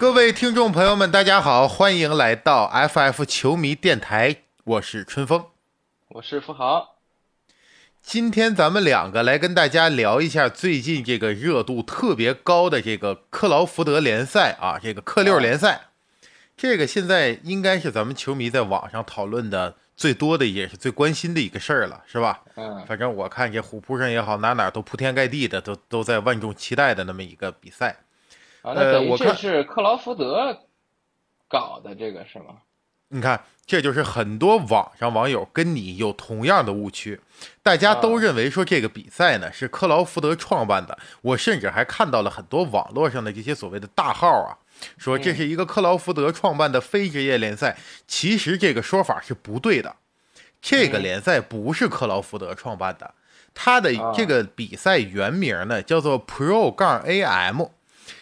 各位听众朋友们，大家好，欢迎来到 FF 球迷电台，我是春风，我是富豪。今天咱们两个来跟大家聊一下最近这个热度特别高的这个克劳福德联赛啊，这个克六联赛，这个现在应该是咱们球迷在网上讨论的最多的，也是最关心的一个事儿了，是吧？嗯，反正我看这虎扑上也好，哪哪都铺天盖地的，都都在万众期待的那么一个比赛。啊，那等于这是克劳福德搞的这个是吗？你看，这就是很多网上网友跟你有同样的误区，大家都认为说这个比赛呢是克劳福德创办的。我甚至还看到了很多网络上的这些所谓的大号啊，说这是一个克劳福德创办的非职业联赛。其实这个说法是不对的，这个联赛不是克劳福德创办的，它的这个比赛原名呢叫做 Pro 杠 AM。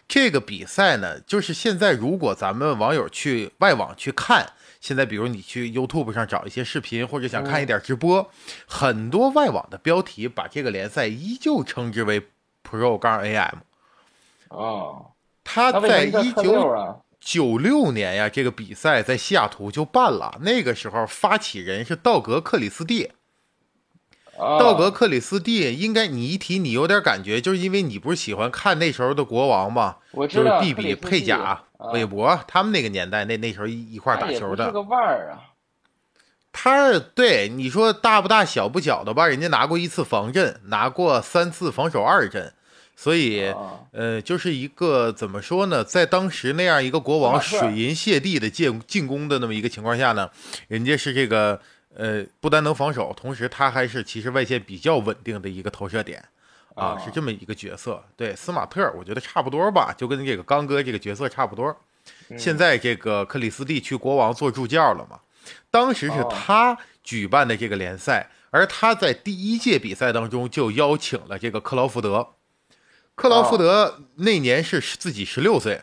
这个比赛呢，就是现在如果咱们网友去外网去看。现在，比如你去 YouTube 上找一些视频，或者想看一点直播，很多外网的标题把这个联赛依旧称之为 Pro 杠 AM。哦，他在一九九六年呀，这个比赛在西雅图就办了。那个时候发起人是道格克里斯蒂。道格克里斯蒂应该你一提你有点感觉，就是因为你不是喜欢看那时候的国王吗？就是比比佩贾。韦伯他们那个年代，那那时候一一块打球的，是个腕儿啊。他对你说大不大小不小的吧？人家拿过一次防阵，拿过三次防守二阵，所以呃，就是一个怎么说呢？在当时那样一个国王水银泻地的进进攻的那么一个情况下呢，人家是这个呃，不单能防守，同时他还是其实外线比较稳定的一个投射点。啊，是这么一个角色，对斯马特，我觉得差不多吧，就跟这个刚哥这个角色差不多。现在这个克里斯蒂去国王做助教了嘛？当时是他举办的这个联赛，而他在第一届比赛当中就邀请了这个克劳福德。克劳福德那年是自己十六岁，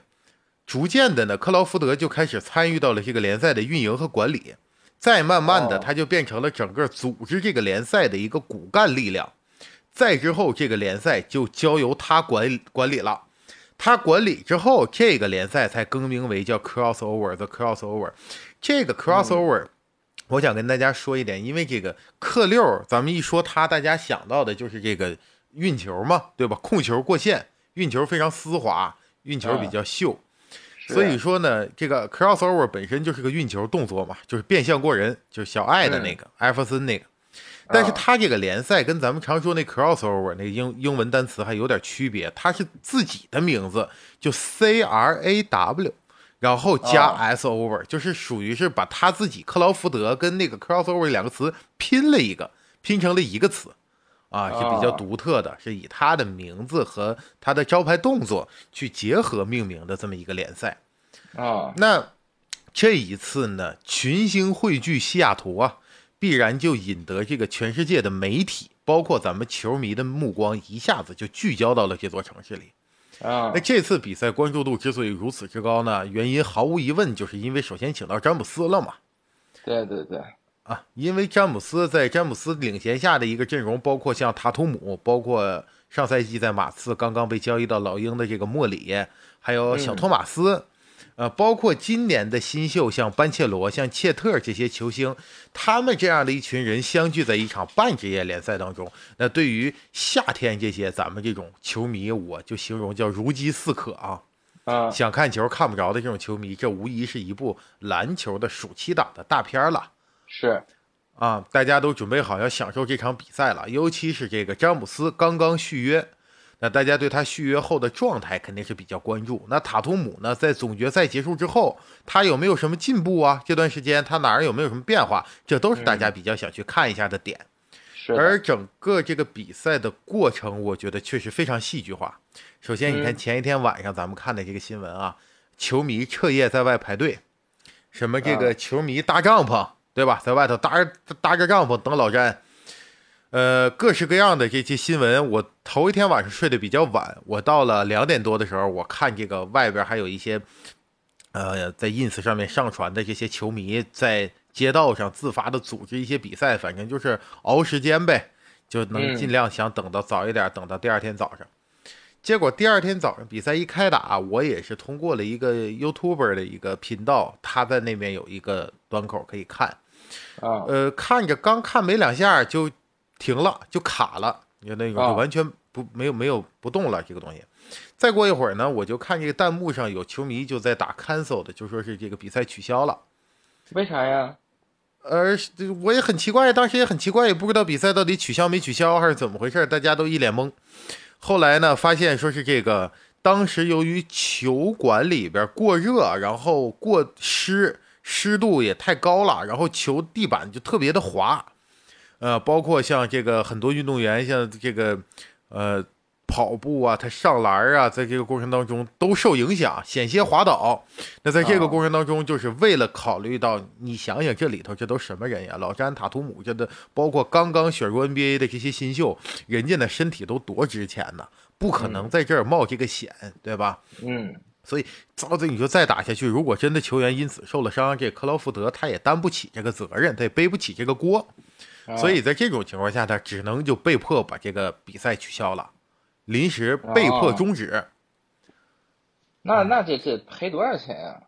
逐渐的呢，克劳福德就开始参与到了这个联赛的运营和管理，再慢慢的他就变成了整个组织这个联赛的一个骨干力量。再之后，这个联赛就交由他管管理了。他管理之后，这个联赛才更名为叫 Crossover the Crossover。这个 Crossover，我想跟大家说一点，因为这个克六，咱们一说他，大家想到的就是这个运球嘛，对吧？控球过线，运球非常丝滑，运球比较秀。所以说呢，这个 Crossover 本身就是个运球动作嘛，就是变相过人，就是小爱的那个艾弗森那个。但是他这个联赛跟咱们常说那 crossover 那英英文单词还有点区别，他是自己的名字，就 C R A W，然后加 S over，就是属于是把他自己克劳福德跟那个 crossover 两个词拼了一个，拼成了一个词，啊，是比较独特的，是以他的名字和他的招牌动作去结合命名的这么一个联赛，啊，那这一次呢，群星汇聚西雅图啊。必然就引得这个全世界的媒体，包括咱们球迷的目光，一下子就聚焦到了这座城市里。啊，那这次比赛关注度之所以如此之高呢，原因毫无疑问就是因为首先请到詹姆斯了嘛。对对对，啊，因为詹姆斯在詹姆斯领衔下的一个阵容，包括像塔图姆，包括上赛季在马刺刚刚被交易到老鹰的这个莫里，还有小托马斯。呃，包括今年的新秀，像班切罗、像切特这些球星，他们这样的一群人相聚在一场半职业联赛当中，那对于夏天这些咱们这种球迷，我就形容叫如饥似渴啊！啊，想看球看不着的这种球迷，这无疑是一部篮球的暑期档的大片了。是，啊，大家都准备好要享受这场比赛了，尤其是这个詹姆斯刚刚续约。那大家对他续约后的状态肯定是比较关注。那塔图姆呢，在总决赛结束之后，他有没有什么进步啊？这段时间他哪儿有没有什么变化？这都是大家比较想去看一下的点。而整个这个比赛的过程，我觉得确实非常戏剧化。首先，你看前一天晚上咱们看的这个新闻啊，球迷彻夜在外排队，什么这个球迷搭帐篷，对吧？在外头搭着搭着帐篷等老詹。呃，各式各样的这些新闻，我头一天晚上睡得比较晚，我到了两点多的时候，我看这个外边还有一些，呃，在 ins 上面上传的这些球迷在街道上自发的组织一些比赛，反正就是熬时间呗，就能尽量想等到早一点，等到第二天早上。结果第二天早上比赛一开打，我也是通过了一个 YouTuber 的一个频道，他在那边有一个端口可以看。啊，呃，看着刚看没两下就停了，就卡了，就那种就完全不没有没有不动了这个东西。再过一会儿呢，我就看这个弹幕上有球迷就在打 cancel 的，就说是这个比赛取消了。为啥呀？呃，我也很奇怪，当时也很奇怪，也不知道比赛到底取消没取消还是怎么回事，大家都一脸懵。后来呢，发现说是这个，当时由于球馆里边过热，然后过湿，湿度也太高了，然后球地板就特别的滑，呃，包括像这个很多运动员，像这个，呃。跑步啊，他上篮啊，在这个过程当中都受影响，险些滑倒。那在这个过程当中，就是为了考虑到，你想想这里头这都什么人呀？老詹、塔图姆，这的包括刚刚选入 NBA 的这些新秀，人家的身体都多值钱呢，不可能在这儿冒这个险，对吧？嗯。所以，照着你就再打下去，如果真的球员因此受了伤，这克劳福德他也担不起这个责任，他也背不起这个锅。所以在这种情况下，他只能就被迫把这个比赛取消了。临时被迫终止，那那这这赔多少钱啊？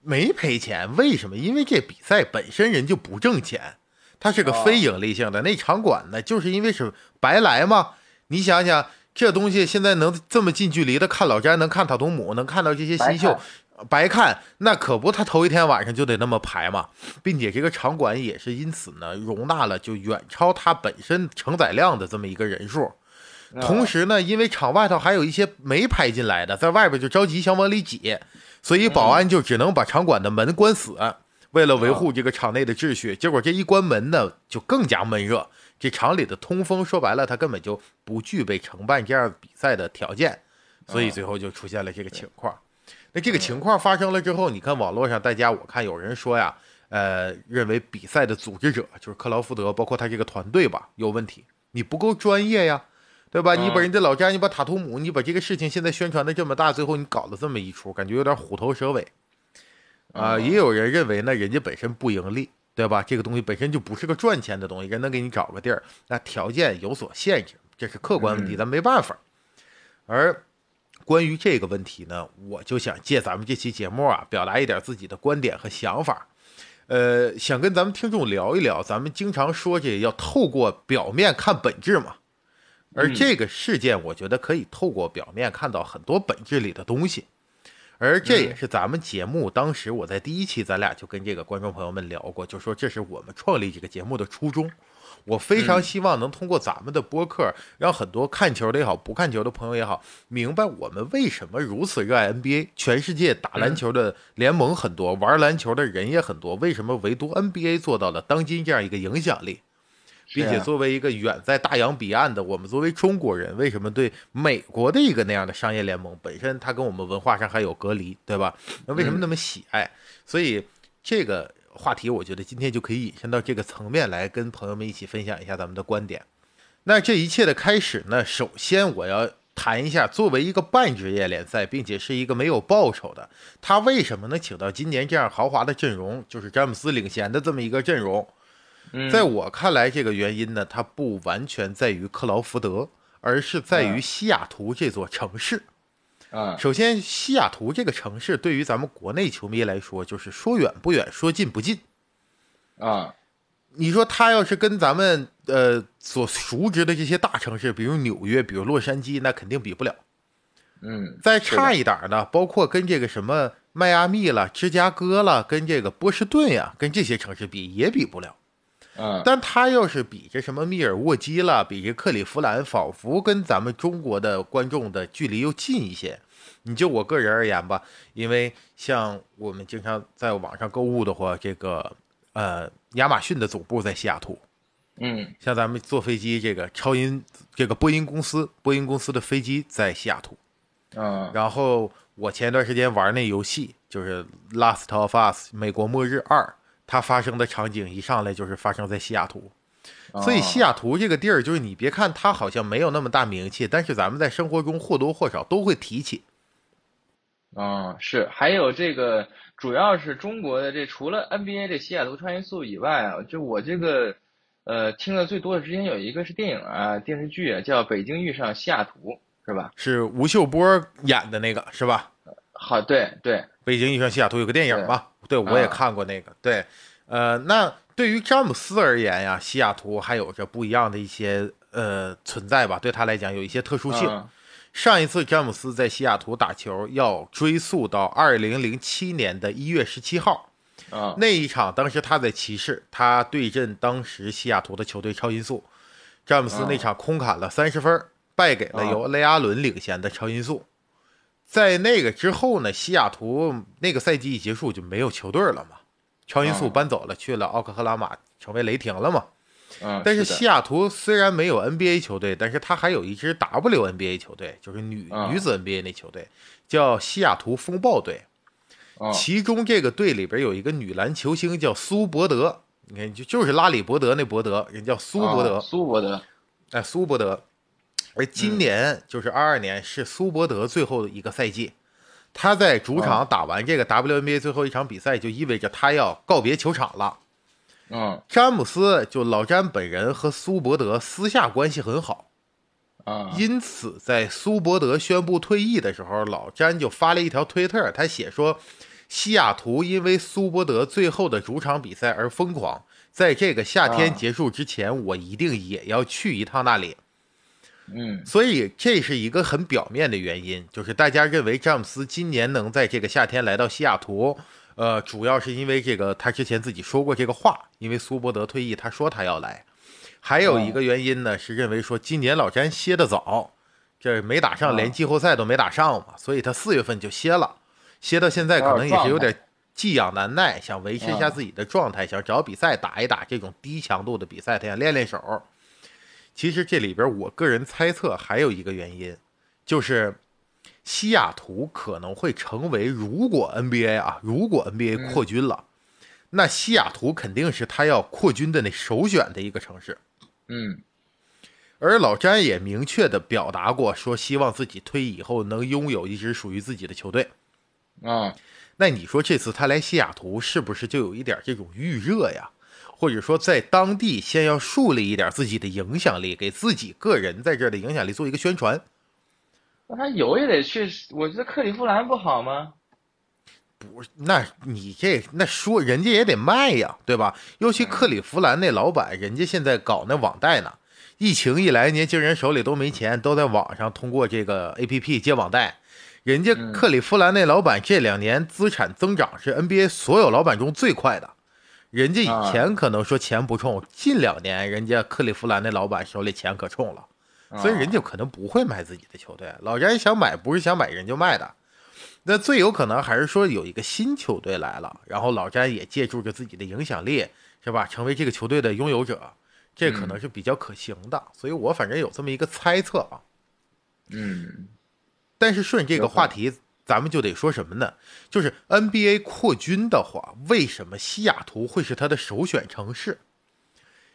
没赔钱，为什么？因为这比赛本身人就不挣钱，它是个非盈利性的。那场馆呢，就是因为是白来嘛。你想想，这东西现在能这么近距离的看老詹，能看塔图姆，能看到这些新秀，白看那可不，他头一天晚上就得那么排嘛，并且这个场馆也是因此呢，容纳了就远超它本身承载量的这么一个人数。同时呢，因为场外头还有一些没排进来的，在外边就着急想往里挤，所以保安就只能把场馆的门关死，为了维护这个场内的秩序。结果这一关门呢，就更加闷热。这场里的通风说白了，它根本就不具备承办这样比赛的条件，所以最后就出现了这个情况。那这个情况发生了之后，你看网络上大家，我看有人说呀，呃，认为比赛的组织者就是克劳福德，包括他这个团队吧，有问题，你不够专业呀。对吧？你把人家老詹，你把塔图姆，你把这个事情现在宣传的这么大，最后你搞了这么一出，感觉有点虎头蛇尾啊！也有人认为呢，人家本身不盈利，对吧？这个东西本身就不是个赚钱的东西，人能给你找个地儿，那条件有所限制，这是客观问题，咱没办法。而关于这个问题呢，我就想借咱们这期节目啊，表达一点自己的观点和想法，呃，想跟咱们听众聊一聊，咱们经常说这要透过表面看本质嘛。而这个事件，我觉得可以透过表面看到很多本质里的东西，而这也是咱们节目当时我在第一期咱俩就跟这个观众朋友们聊过，就说这是我们创立这个节目的初衷。我非常希望能通过咱们的播客，让很多看球的也好，不看球的朋友也好，明白我们为什么如此热爱 NBA。全世界打篮球的联盟很多，玩篮球的人也很多，为什么唯独 NBA 做到了当今这样一个影响力？并且作为一个远在大洋彼岸的我们，作为中国人，为什么对美国的一个那样的商业联盟本身，它跟我们文化上还有隔离，对吧？那为什么那么喜爱？所以这个话题，我觉得今天就可以引申到这个层面来，跟朋友们一起分享一下咱们的观点。那这一切的开始呢，首先我要谈一下，作为一个半职业联赛，并且是一个没有报酬的，他为什么能请到今年这样豪华的阵容，就是詹姆斯领衔的这么一个阵容？在我看来，这个原因呢，它不完全在于克劳福德，而是在于西雅图这座城市。啊，首先，西雅图这个城市对于咱们国内球迷来说，就是说远不远，说近不近。啊，你说他要是跟咱们呃所熟知的这些大城市，比如纽约，比如洛杉矶，那肯定比不了。嗯，再差一点呢，包括跟这个什么迈阿密了、芝加哥了，跟这个波士顿呀，跟这些城市比，也比不了。嗯，但他要是比这什么密尔沃基了，比这克利夫兰，仿佛跟咱们中国的观众的距离又近一些。你就我个人而言吧，因为像我们经常在网上购物的话，这个呃，亚马逊的总部在西雅图。嗯，像咱们坐飞机，这个超音这个波音公司，波音公司的飞机在西雅图。嗯，然后我前段时间玩那游戏，就是《Last of Us》美国末日二。它发生的场景一上来就是发生在西雅图，所以西雅图这个地儿，就是你别看它好像没有那么大名气，但是咱们在生活中或多或少都会提起。嗯，是，还有这个，主要是中国的这除了 NBA 这西雅图超音速以外啊，就我这个呃听的最多的之前有一个是电影啊电视剧啊，叫《北京遇上西雅图》，是吧？是吴秀波演的那个是吧？好，对对，北京遇上西雅图有个电影嘛？对，我也看过那个。对，呃，那对于詹姆斯而言呀，西雅图还有着不一样的一些呃存在吧？对他来讲有一些特殊性。上一次詹姆斯在西雅图打球要追溯到二零零七年的一月十七号，啊，那一场当时他在骑士，他对阵当时西雅图的球队超音速，詹姆斯那场空砍了三十分，败给了由雷阿伦领衔的超音速。在那个之后呢，西雅图那个赛季一结束就没有球队了嘛，超音速搬走了，去了奥克拉马，成为雷霆了嘛。嗯，但是西雅图虽然没有 NBA 球队，但是他还有一支 WNBA 球队，就是女女子 NBA 那球队，叫西雅图风暴队。其中这个队里边有一个女篮球星叫苏伯德，你看就就是拉里伯德那伯德，人叫苏伯德。苏伯德，哎，苏伯德。而今年就是二二年，是苏伯德最后的一个赛季，他在主场打完这个 WNBA 最后一场比赛，就意味着他要告别球场了。嗯，詹姆斯就老詹本人和苏伯德私下关系很好，啊，因此在苏伯德宣布退役的时候，老詹就发了一条推特，他写说，西雅图因为苏伯德最后的主场比赛而疯狂，在这个夏天结束之前，我一定也要去一趟那里。嗯，所以这是一个很表面的原因，就是大家认为詹姆斯今年能在这个夏天来到西雅图，呃，主要是因为这个他之前自己说过这个话，因为苏伯德退役，他说他要来。还有一个原因呢，是认为说今年老詹歇得早，这没打上，连季后赛都没打上嘛，所以他四月份就歇了，歇到现在可能也是有点寄养难耐，想维持一下自己的状态，想找比赛打一打这种低强度的比赛，他想练练手。其实这里边，我个人猜测还有一个原因，就是西雅图可能会成为，如果 NBA 啊，如果 NBA 扩军了，那西雅图肯定是他要扩军的那首选的一个城市。嗯，而老詹也明确的表达过，说希望自己退役以后能拥有一支属于自己的球队。啊，那你说这次他来西雅图，是不是就有一点这种预热呀？或者说，在当地先要树立一点自己的影响力，给自己个人在这儿的影响力做一个宣传。那他有也得去，我觉得克利夫兰不好吗？不，那你这那说人家也得卖呀，对吧？尤其克利夫兰那老板，人家现在搞那网贷呢。疫情一来，年轻人手里都没钱，都在网上通过这个 A P P 借网贷。人家克利夫兰那老板这两年资产增长是 N B A 所有老板中最快的。人家以前可能说钱不冲，近两年人家克利夫兰那老板手里钱可冲了，所以人家可能不会卖自己的球队。老詹想买不是想买人就卖的，那最有可能还是说有一个新球队来了，然后老詹也借助着自己的影响力，是吧？成为这个球队的拥有者，这可能是比较可行的。所以我反正有这么一个猜测啊。嗯，但是顺这个话题。咱们就得说什么呢？就是 NBA 扩军的话，为什么西雅图会是他的首选城市？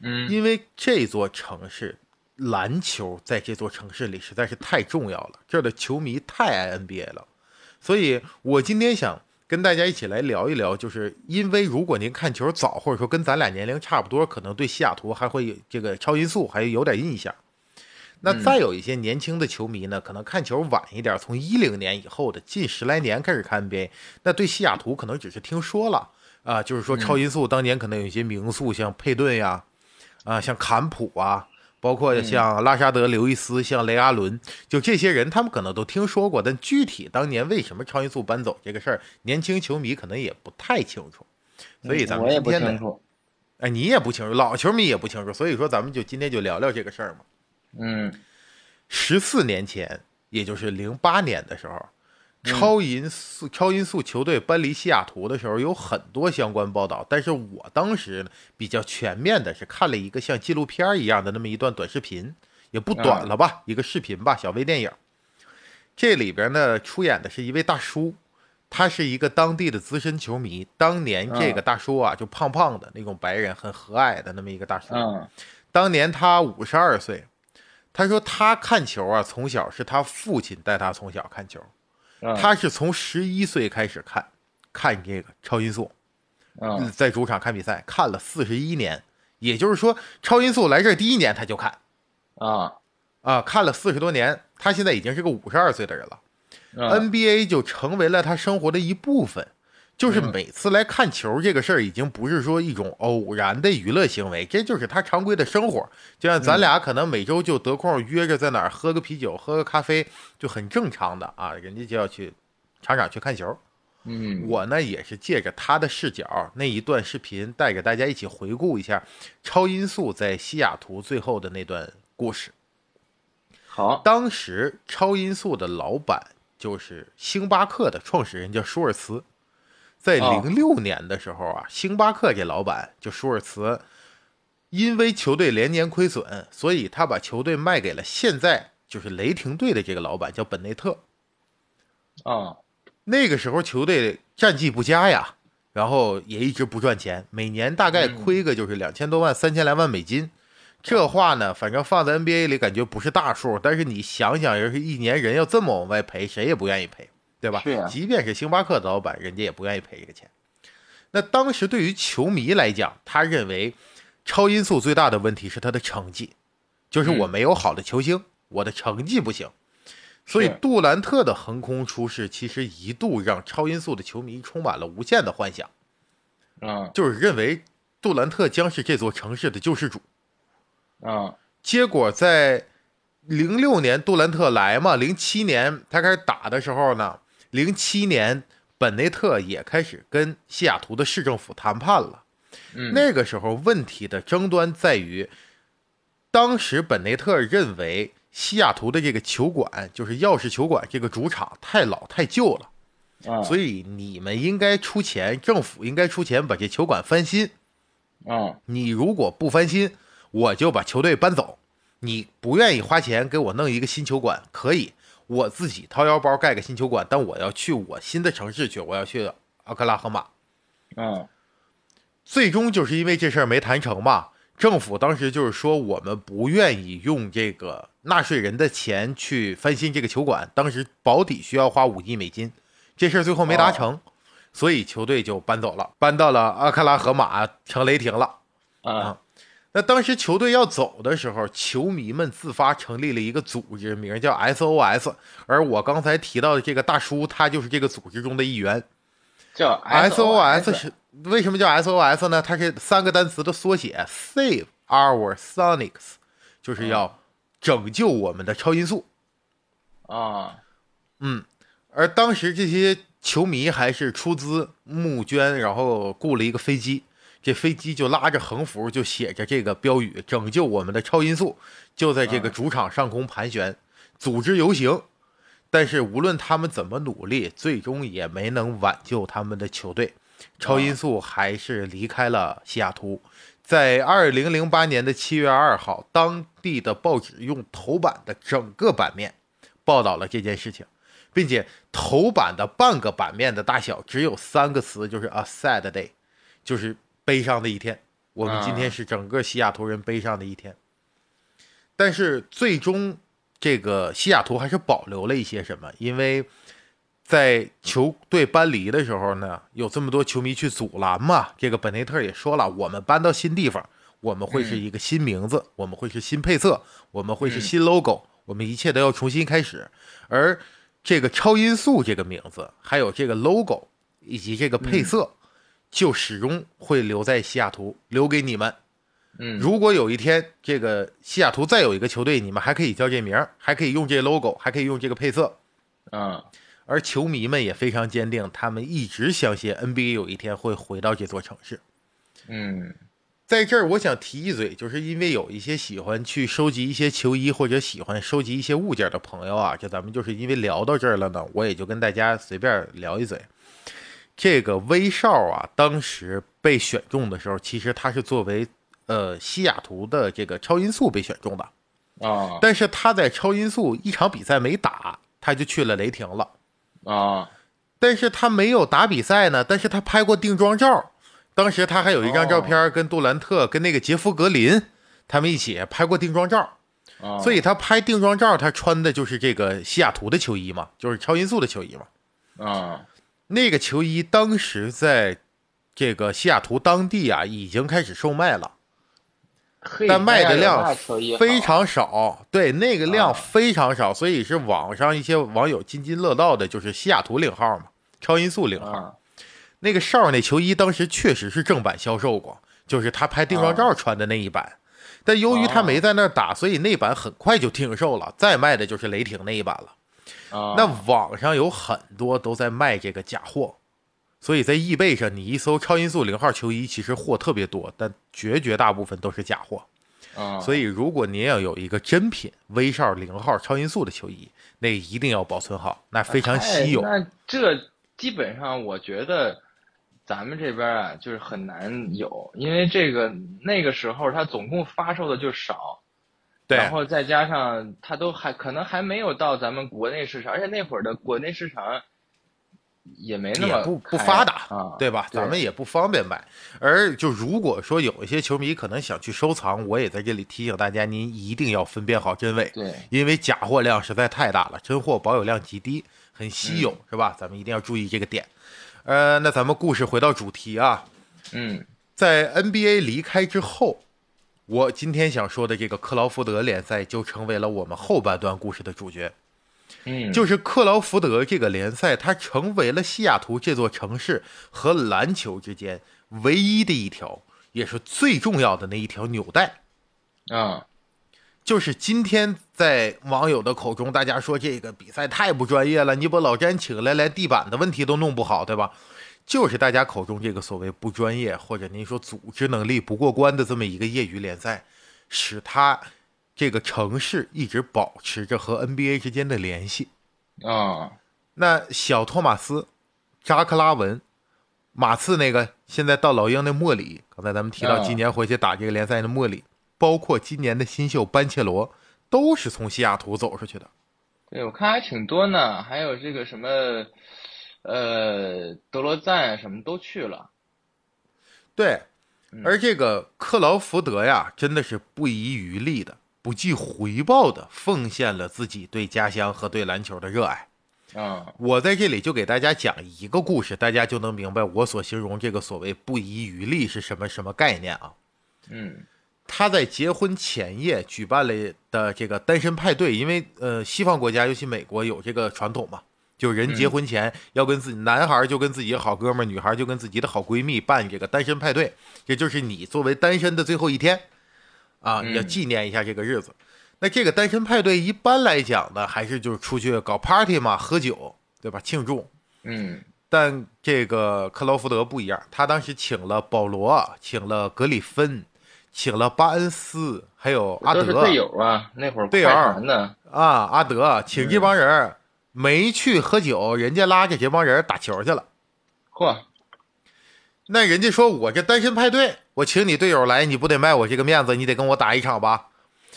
嗯，因为这座城市篮球在这座城市里实在是太重要了，这儿的球迷太爱 NBA 了。所以我今天想跟大家一起来聊一聊，就是因为如果您看球早，或者说跟咱俩年龄差不多，可能对西雅图还会这个超音速还有点印象。那再有一些年轻的球迷呢，可能看球晚一点，从一零年以后的近十来年开始看 NBA，那对西雅图可能只是听说了。啊，就是说超音速当年可能有一些名宿，像佩顿呀，啊，像坎普啊，包括像拉沙德、刘易斯、像雷阿伦，就这些人，他们可能都听说过，但具体当年为什么超音速搬走这个事儿，年轻球迷可能也不太清楚。所以咱们今天呢，哎，你也不清楚，老球迷也不清楚，所以说咱们就今天就聊聊这个事儿嘛。嗯，十四年前，也就是零八年的时候，超音速超音速球队搬离西雅图的时候，有很多相关报道。但是我当时比较全面的是看了一个像纪录片一样的那么一段短视频，也不短了吧，一个视频吧，小微电影。这里边呢，出演的是一位大叔，他是一个当地的资深球迷。当年这个大叔啊，就胖胖的那种白人，很和蔼的那么一个大叔。当年他五十二岁。他说他看球啊，从小是他父亲带他从小看球，他是从十一岁开始看，看这个超音速，在主场看比赛，看了四十一年，也就是说超音速来这第一年他就看，啊。啊，看了四十多年。他现在已经是个五十二岁的人了。嗯，NBA 就成为了他生活的一部分。就是每次来看球这个事儿，已经不是说一种偶然的娱乐行为，这就是他常规的生活。就像咱俩可能每周就得空约着在哪儿喝个啤酒、喝个咖啡，就很正常的啊。人家就要去场场去看球。嗯，我呢也是借着他的视角那一段视频，带给大家一起回顾一下超音速在西雅图最后的那段故事。好，当时超音速的老板就是星巴克的创始人，叫舒尔茨。在哦零六年的时候啊，星巴克这老板就舒尔茨，因为球队连年亏损，所以他把球队卖给了现在就是雷霆队的这个老板，叫本内特。啊，那个时候球队战绩不佳呀，然后也一直不赚钱，每年大概亏个就是两千多万、三千来万美金。这话呢，反正放在 NBA 里感觉不是大数，但是你想想，要是一年人要这么往外赔，谁也不愿意赔，对吧？即便是星巴克的老板，人家也不愿意赔这个钱。那当时对于球迷来讲，他认为超音速最大的问题是他的成绩，就是我没有好的球星，我的成绩不行。所以杜兰特的横空出世，其实一度让超音速的球迷充满了无限的幻想，嗯就是认为杜兰特将是这座城市的救世主。嗯结果在零六年杜兰特来嘛，零七年他开始打的时候呢，零七年本内特也开始跟西雅图的市政府谈判了。嗯，那个时候问题的争端在于，当时本内特认为西雅图的这个球馆，就是钥匙球馆这个主场太老太旧了，啊，所以你们应该出钱，政府应该出钱把这球馆翻新。啊你如果不翻新，我就把球队搬走。你不愿意花钱给我弄一个新球馆，可以，我自己掏腰包盖个新球馆，但我要去我新的城市去，我要去奥克拉荷马。嗯最终就是因为这事儿没谈成嘛，政府当时就是说我们不愿意用这个纳税人的钱去翻新这个球馆，当时保底需要花五亿美金，这事儿最后没达成，所以球队就搬走了，搬到了阿克拉荷马成雷霆了。啊那当时球队要走的时候，球迷们自发成立了一个组织，名叫 SOS。而我刚才提到的这个大叔，他就是这个组织中的一员。叫 SOS 是为什么叫 SOS 呢？它是三个单词的缩写，Save Our Sonics，就是要拯救我们的超音速。啊嗯，而当时这些球迷还是出资募捐，然后雇了一个飞机，这飞机就拉着横幅，就写着这个标语：“拯救我们的超音速”，就在这个主场上空盘旋，组织游行。但是无论他们怎么努力，最终也没能挽救他们的球队。超音速还是离开了西雅图。在二零零八年的七月二号，当地的报纸用头版的整个版面报道了这件事情，并且头版的半个版面的大小只有三个词，就是 a sad day，就是悲伤的一天。我们今天是整个西雅图人悲伤的一天。但是最终，这个西雅图还是保留了一些什么，因为在球队搬离的时候呢，有这么多球迷去阻拦嘛。这个本内特也说了，我们搬到新地方，我们会是一个新名字，我们会是新配色，我们会是新 logo，、我们一切都要重新开始。而这个超音速这个名字，还有这个 logo 以及这个配色，就始终会留在西雅图，留给你们。嗯如果有一天这个西雅图再有一个球队，你们还可以叫这名儿，还可以用这 logo，还可以用这个配色。嗯而球迷们也非常坚定，他们一直相信 NBA 有一天会回到这座城市。嗯在这儿，我想提一嘴，就是因为有一些喜欢去收集一些球衣或者喜欢收集一些物件的朋友啊，这咱们就是因为聊到这儿了呢，我也就跟大家随便聊一嘴。这个威少啊，当时被选中的时候，其实他是作为呃西雅图的这个超音速被选中的，啊但是他在超音速一场比赛没打，他就去了雷霆了。啊但是他没有打比赛呢，但是他拍过定妆照。当时他还有一张照片，跟杜兰特、跟那个杰夫格林他们一起拍过定妆照。啊，所以他拍定妆照，他穿的就是这个西雅图的球衣嘛，就是超音速的球衣嘛。啊那个球衣当时在这个西雅图当地啊已经开始售卖了。但卖的量非常少。对，那个量非常少，所以是网上一些网友津津乐道的，就是西雅图领号嘛，超音速领号。那个哨那球衣当时确实是正版销售过，就是他拍定妆照穿的那一版。但由于他没在那打，所以那版很快就停售了。再卖的就是雷霆那一版了。那网上有很多都在卖这个假货。所以在易贝上，你一搜超音速零号球衣，其实货特别多，但绝绝大部分都是假货。所以如果您要有一个真品威少零号超音速的球衣，那一定要保存好，那非常稀有。那这基本上我觉得咱们这边啊，就是很难有，因为这个那个时候它总共发售的就少，然后再加上它都还可能还没有到咱们国内市场，而且那会儿的国内市场。也没那么不不发达，对吧？咱们也不方便买。而就如果说有一些球迷可能想去收藏，我也在这里提醒大家，您一定要分辨好真伪。对，因为假货量实在太大了，真货保有量极低，很稀有，是吧？咱们一定要注意这个点。呃，那咱们故事回到主题啊。嗯，在 NBA 离开之后，我今天想说的这个克劳福德联赛就成为了我们后半段故事的主角。嗯，就是克劳福德这个联赛，它成为了西雅图这座城市和篮球之间唯一的一条，也是最重要的那一条纽带。啊，就是今天在网友的口中，大家说这个比赛太不专业了，你把老詹请来，连地板的问题都弄不好，对吧？就是大家口中这个所谓不专业，或者您说组织能力不过关的这么一个业余联赛，使他。这个城市一直保持着和 NBA 之间的联系啊。那小托马斯、扎克拉文、马刺那个现在到老鹰的莫里，刚才咱们提到今年回去打这个联赛的莫里，包括今年的新秀班切罗，都是从西雅图走出去的。对，我看还挺多呢，还有这个什么，呃，德罗赞什么都去了。对，而这个克劳福德呀，真的是不遗余力的。不计回报的奉献了自己对家乡和对篮球的热爱。啊，我在这里就给大家讲一个故事，大家就能明白我所形容这个所谓不遗余力是什么什么概念啊？嗯，他在结婚前夜举办了的这个单身派对，因为呃，西方国家尤其美国有这个传统嘛，就人结婚前要跟自己男孩就跟自己的好哥们儿，女孩就跟自己的好闺蜜办这个单身派对，这就是你作为单身的最后一天。啊，要纪念一下这个日子。那这个单身派对一般来讲呢，还是就是出去搞 party 嘛，喝酒，对吧？庆祝。嗯。但这个克劳福德不一样，他当时请了保罗，请了格里芬，请了巴恩斯，还有阿德。队友啊，那会儿队友呢啊，阿德请这帮人没去喝酒，人家拉着这帮人打球去了。嚯！那人家说我这单身派对。我请你队友来，你不得卖我这个面子？你得跟我打一场吧？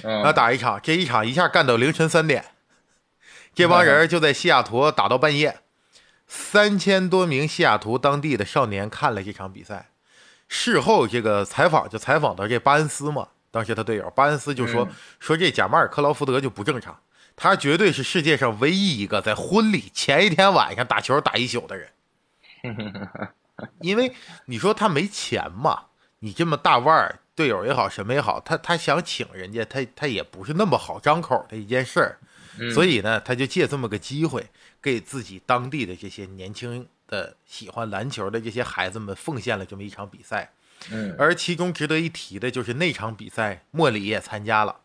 那打一场，这一场一下干到凌晨三点，这帮人就在西雅图打到半夜。三千多名西雅图当地的少年看了这场比赛。事后这个采访就采访到这巴恩斯嘛，当时他队友巴恩斯就说说这贾马尔克劳福德就不正常，他绝对是世界上唯一一个在婚礼前一天晚上打球打一宿的人。因为你说他没钱嘛。你这么大腕儿，队友也好，什么也好，他他想请人家，他他也不是那么好张口的一件事儿，所以呢，他就借这么个机会，给自己当地的这些年轻的喜欢篮球的这些孩子们奉献了这么一场比赛。嗯，而其中值得一提的就是那场比赛，莫里也参加了。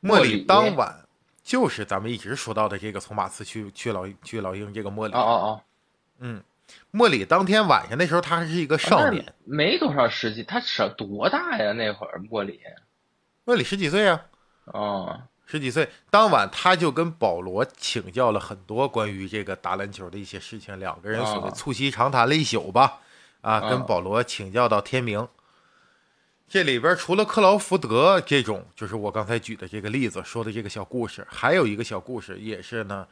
莫里当晚就是咱们一直说到的这个从马刺去去老去老鹰这个莫里。哦哦哦，嗯。莫里当天晚上那时候他还是一个少年，没多少时间，他少多大呀？那会儿莫里，莫里十几岁啊，哦，十几岁。当晚他就跟保罗请教了很多关于这个打篮球的一些事情，两个人所谓促膝长谈了一宿吧，啊，跟保罗请教到天明。这里边除了克劳福德这种，就是我刚才举的这个例子说的这个小故事，还有一个小故事也是呢，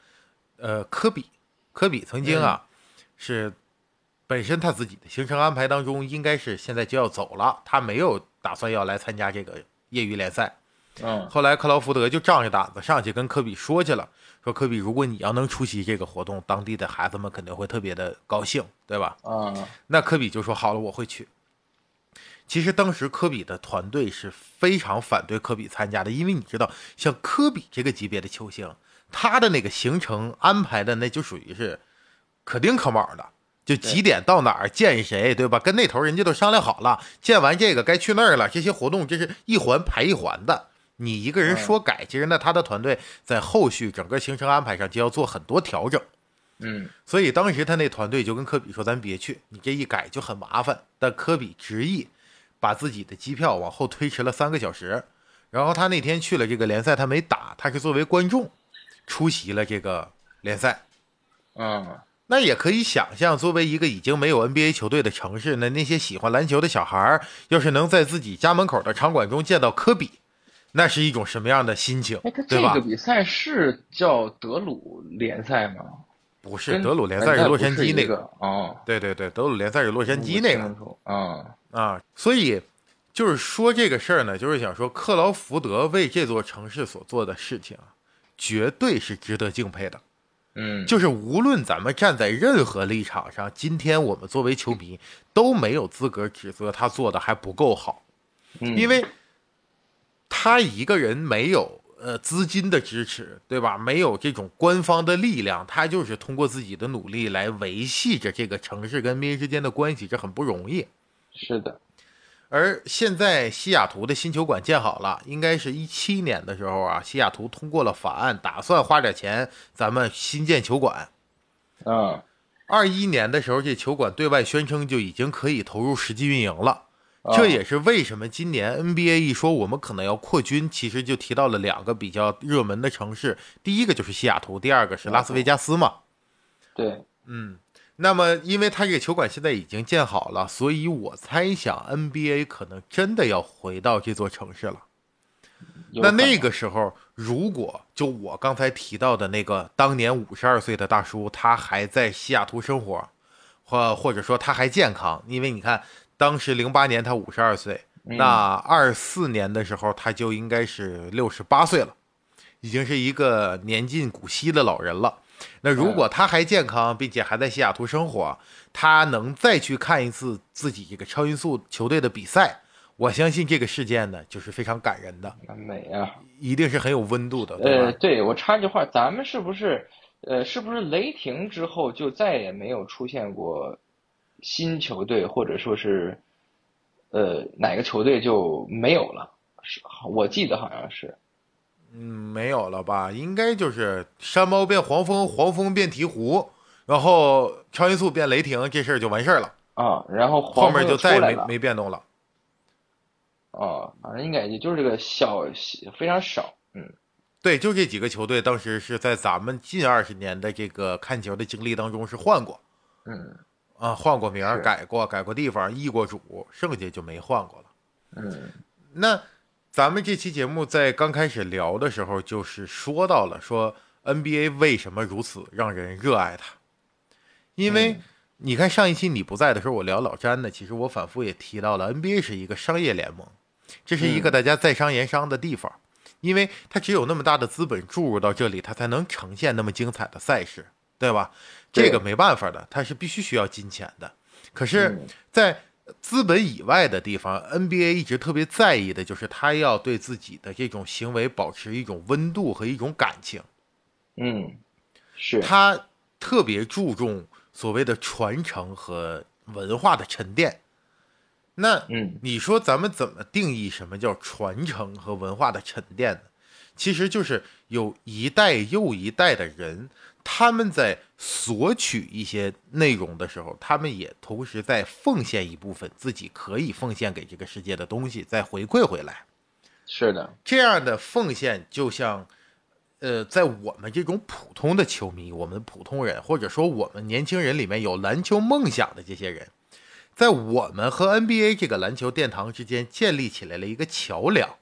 呃，科比，科比曾经啊。是，本身他自己的行程安排当中，应该是现在就要走了，他没有打算要来参加这个业余联赛。嗯，后来克劳福德就仗着胆子上去跟科比说去了，说科比，如果你要能出席这个活动，当地的孩子们肯定会特别的高兴，对吧？嗯，那科比就说好了，我会去。其实当时科比的团队是非常反对科比参加的，因为你知道，像科比这个级别的球星，他的那个行程安排的那就属于是可丁可卯的，就几点到哪儿见谁，对吧？跟那头人家都商量好了，见完这个该去那儿了，这些活动这是一环排一环的。你一个人说改，其实那他的团队在后续整个行程安排上就要做很多调整。嗯，所以当时他那团队就跟科比说：“咱别去，你这一改就很麻烦。”但科比执意。把自己的机票往后推迟了三个小时，然后他那天去了这个联赛，他没打，他是作为观众出席了这个联赛。嗯，那也可以想象，作为一个已经没有 NBA 球队的城市，那那些喜欢篮球的小孩儿要是能在自己家门口的场馆中见到科比，那是一种什么样的心情？这个比赛是叫德鲁联赛吗？不是，德鲁联赛是洛杉矶那个。哦，对对对，德鲁联赛是洛杉矶那个。啊。啊，所以就是说这个事儿呢，就是想说克劳福德为这座城市所做的事情啊，绝对是值得敬佩的。嗯，就是无论咱们站在任何立场上，今天我们作为球迷都没有资格指责他做的还不够好，因为他一个人没有呃资金的支持，对吧？没有这种官方的力量，他就是通过自己的努力来维系着这个城市跟 NBA 之间的关系，这很不容易。是的，而现在西雅图的新球馆建好了，应该是一七年的时候啊，西雅图通过了法案，打算花点钱咱们新建球馆。嗯，二一年的时候，这球馆对外宣称就已经可以投入实际运营了。这也是为什么今年 NBA 一说我们可能要扩军，其实就提到了两个比较热门的城市，第一个就是西雅图，第二个是拉斯维加斯嘛。对，嗯。那么，因为他这个球馆现在已经建好了，所以我猜想 NBA 可能真的要回到这座城市了。那那个时候，如果就我刚才提到的那个当年五十二岁的大叔，他还在西雅图生活，或或者说他还健康，因为你看，当时零八年他五十二岁，那二四年的时候他就应该是六十八岁了，已经是一个年近古稀的老人了。那如果他还健康，并且还在西雅图生活，他能再去看一次自己这个超音速球队的比赛，我相信这个事件呢，就是非常感人的，美啊，一定是很有温度的。呃，对我插一句话，咱们是不是，呃，是不是雷霆之后就再也没有出现过新球队，或者说是，呃，哪个球队就没有了？是，我记得好像是。嗯，没有了吧？应该就是山猫变黄蜂，黄蜂变鹈鹕，然后超音速变雷霆，这事儿就完事儿了啊。然后后面就再也没没变动了。哦，反正应该也就是这个小非常少。嗯，对，就这几个球队，当时是在咱们近二十年的这个看球的经历当中是换过。嗯，啊，换过名，改过，改过地方，易过主，剩下就没换过了。嗯，那。咱们这期节目在刚开始聊的时候，就是说到了说 NBA 为什么如此让人热爱它，因为你看上一期你不在的时候，我聊老詹呢，其实我反复也提到了 NBA 是一个商业联盟，这是一个大家在商言商的地方，因为它只有那么大的资本注入到这里，它才能呈现那么精彩的赛事，对吧？这个没办法的，它是必须需要金钱的，可是，在资本以外的地方，NBA 一直特别在意的就是他要对自己的这种行为保持一种温度和一种感情。嗯，是他特别注重所谓的传承和文化的沉淀。那，嗯，你说咱们怎么定义什么叫传承和文化的沉淀呢？其实就是有一代又一代的人。他们在索取一些内容的时候，他们也同时在奉献一部分自己可以奉献给这个世界的东西，再回馈回来。是的，这样的奉献就像，呃，在我们这种普通的球迷，我们普通人，或者说我们年轻人里面有篮球梦想的这些人，在我们和 NBA 这个篮球殿堂之间建立起来了一个桥梁。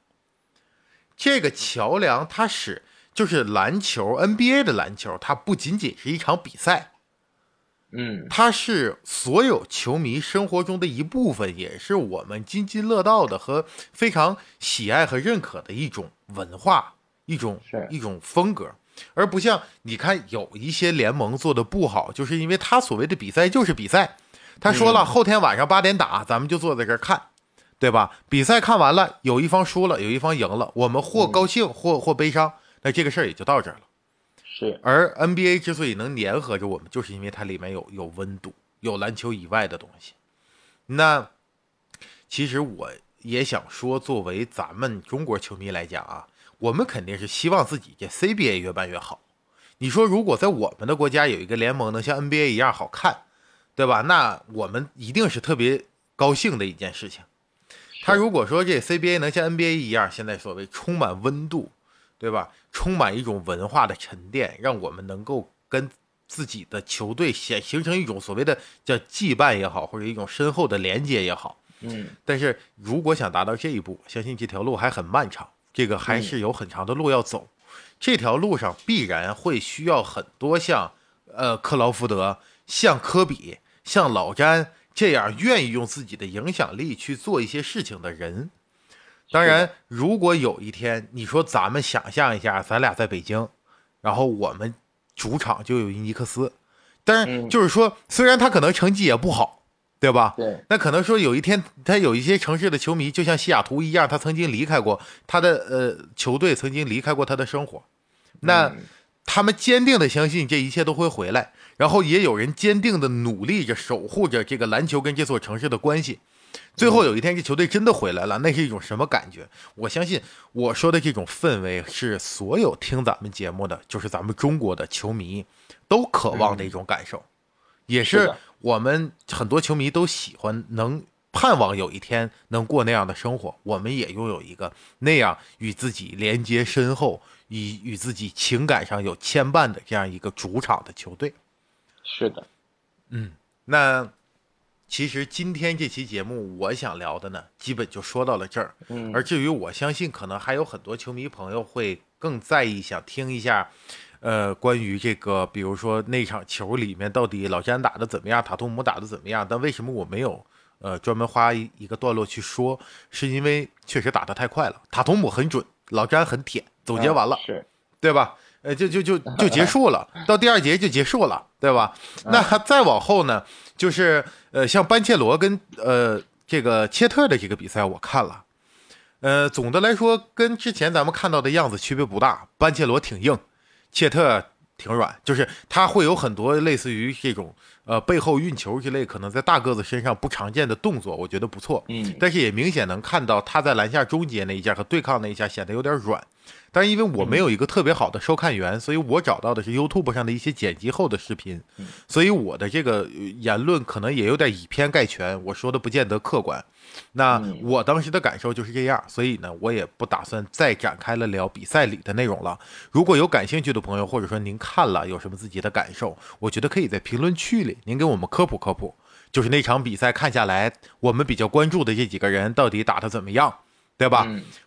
这个桥梁，它使。就是篮球，NBA 的篮球，它不仅仅是一场比赛，嗯，它是所有球迷生活中的一部分，也是我们津津乐道的和非常喜爱和认可的一种文化，一种一种风格，而不像你看有一些联盟做的不好，就是因为他所谓的比赛就是比赛，他说了后天晚上八点打，咱们就坐在这儿看，对吧？比赛看完了，有一方输了，有一方赢了，我们或高兴，或或悲伤，那这个事儿也就到这儿了。是。而 NBA 之所以能粘合着我们，就是因为它里面有有温度，有篮球以外的东西。那其实我也想说，作为咱们中国球迷来讲啊，我们肯定是希望自己这 CBA 越办越好。你说，如果在我们的国家有一个联盟能像 NBA 一样好看，对吧？那我们一定是特别高兴的一件事情。他如果说这 CBA 能像 NBA 一样，现在所谓充满温度，对吧？充满一种文化的沉淀，让我们能够跟自己的球队形形成一种所谓的叫羁绊也好，或者一种深厚的连接也好。嗯。但是如果想达到这一步，相信这条路还很漫长，这个还是有很长的路要走。这条路上必然会需要很多像呃克劳福德、像科比、像老詹。这样愿意用自己的影响力去做一些事情的人，当然，如果有一天你说咱们想象一下，咱俩在北京，然后我们主场就有伊尼克斯，但是就是说，虽然他可能成绩也不好，对吧？对。那可能说有一天他有一些城市的球迷，就像西雅图一样，他曾经离开过他的呃球队，曾经离开过他的生活，那他们坚定的相信这一切都会回来。然后也有人坚定的努力着守护着这个篮球跟这座城市的关系，最后有一天这球队真的回来了，那是一种什么感觉？我相信我说的这种氛围是所有听咱们节目的，就是咱们中国的球迷都渴望的一种感受，也是我们很多球迷都喜欢能盼望有一天能过那样的生活，我们也拥有一个那样与自己连接深厚、与与自己情感上有牵绊的这样一个主场的球队。是的，嗯，那其实今天这期节目我想聊的呢，基本就说到了这儿。嗯，而至于我相信，可能还有很多球迷朋友会更在意，想听一下，呃，关于这个，比如说那场球里面到底老詹打的怎么样，塔图姆打的怎么样？但为什么我没有呃专门花一一个段落去说？是因为确实打的太快了，塔图姆很准，老詹很舔，总结完了，是，对吧？呃，就就就就结束了，到第二节就结束了，对吧？那再往后呢，就是呃，像班切罗跟呃这个切特的这个比赛，我看了，呃，总的来说跟之前咱们看到的样子区别不大，班切罗挺硬，切特挺软，就是他会有很多类似于这种呃背后运球之类，可能在大个子身上不常见的动作，我觉得不错，嗯，但是也明显能看到他在篮下终结那一下和对抗那一下显得有点软。但是因为我没有一个特别好的收看源，所以我找到的是 YouTube 上的一些剪辑后的视频，所以我的这个言论可能也有点以偏概全，我说的不见得客观。那我当时的感受就是这样，所以呢，我也不打算再展开了聊比赛里的内容了。如果有感兴趣的朋友，或者说您看了有什么自己的感受，我觉得可以在评论区里您给我们科普科普，就是那场比赛看下来，我们比较关注的这几个人到底打得怎么样，对吧？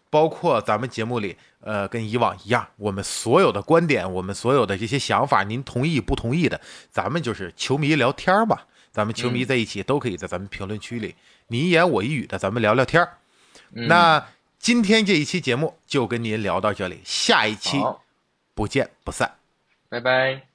包括咱们节目里。呃，跟以往一样，我们所有的观点，我们所有的这些想法，您同意不同意的，咱们就是球迷聊天嘛。咱们球迷在一起都可以在咱们评论区里，你一言我一语的，咱们聊聊天儿。那今天这一期节目就跟您聊到这里，下一期不见不散，拜拜。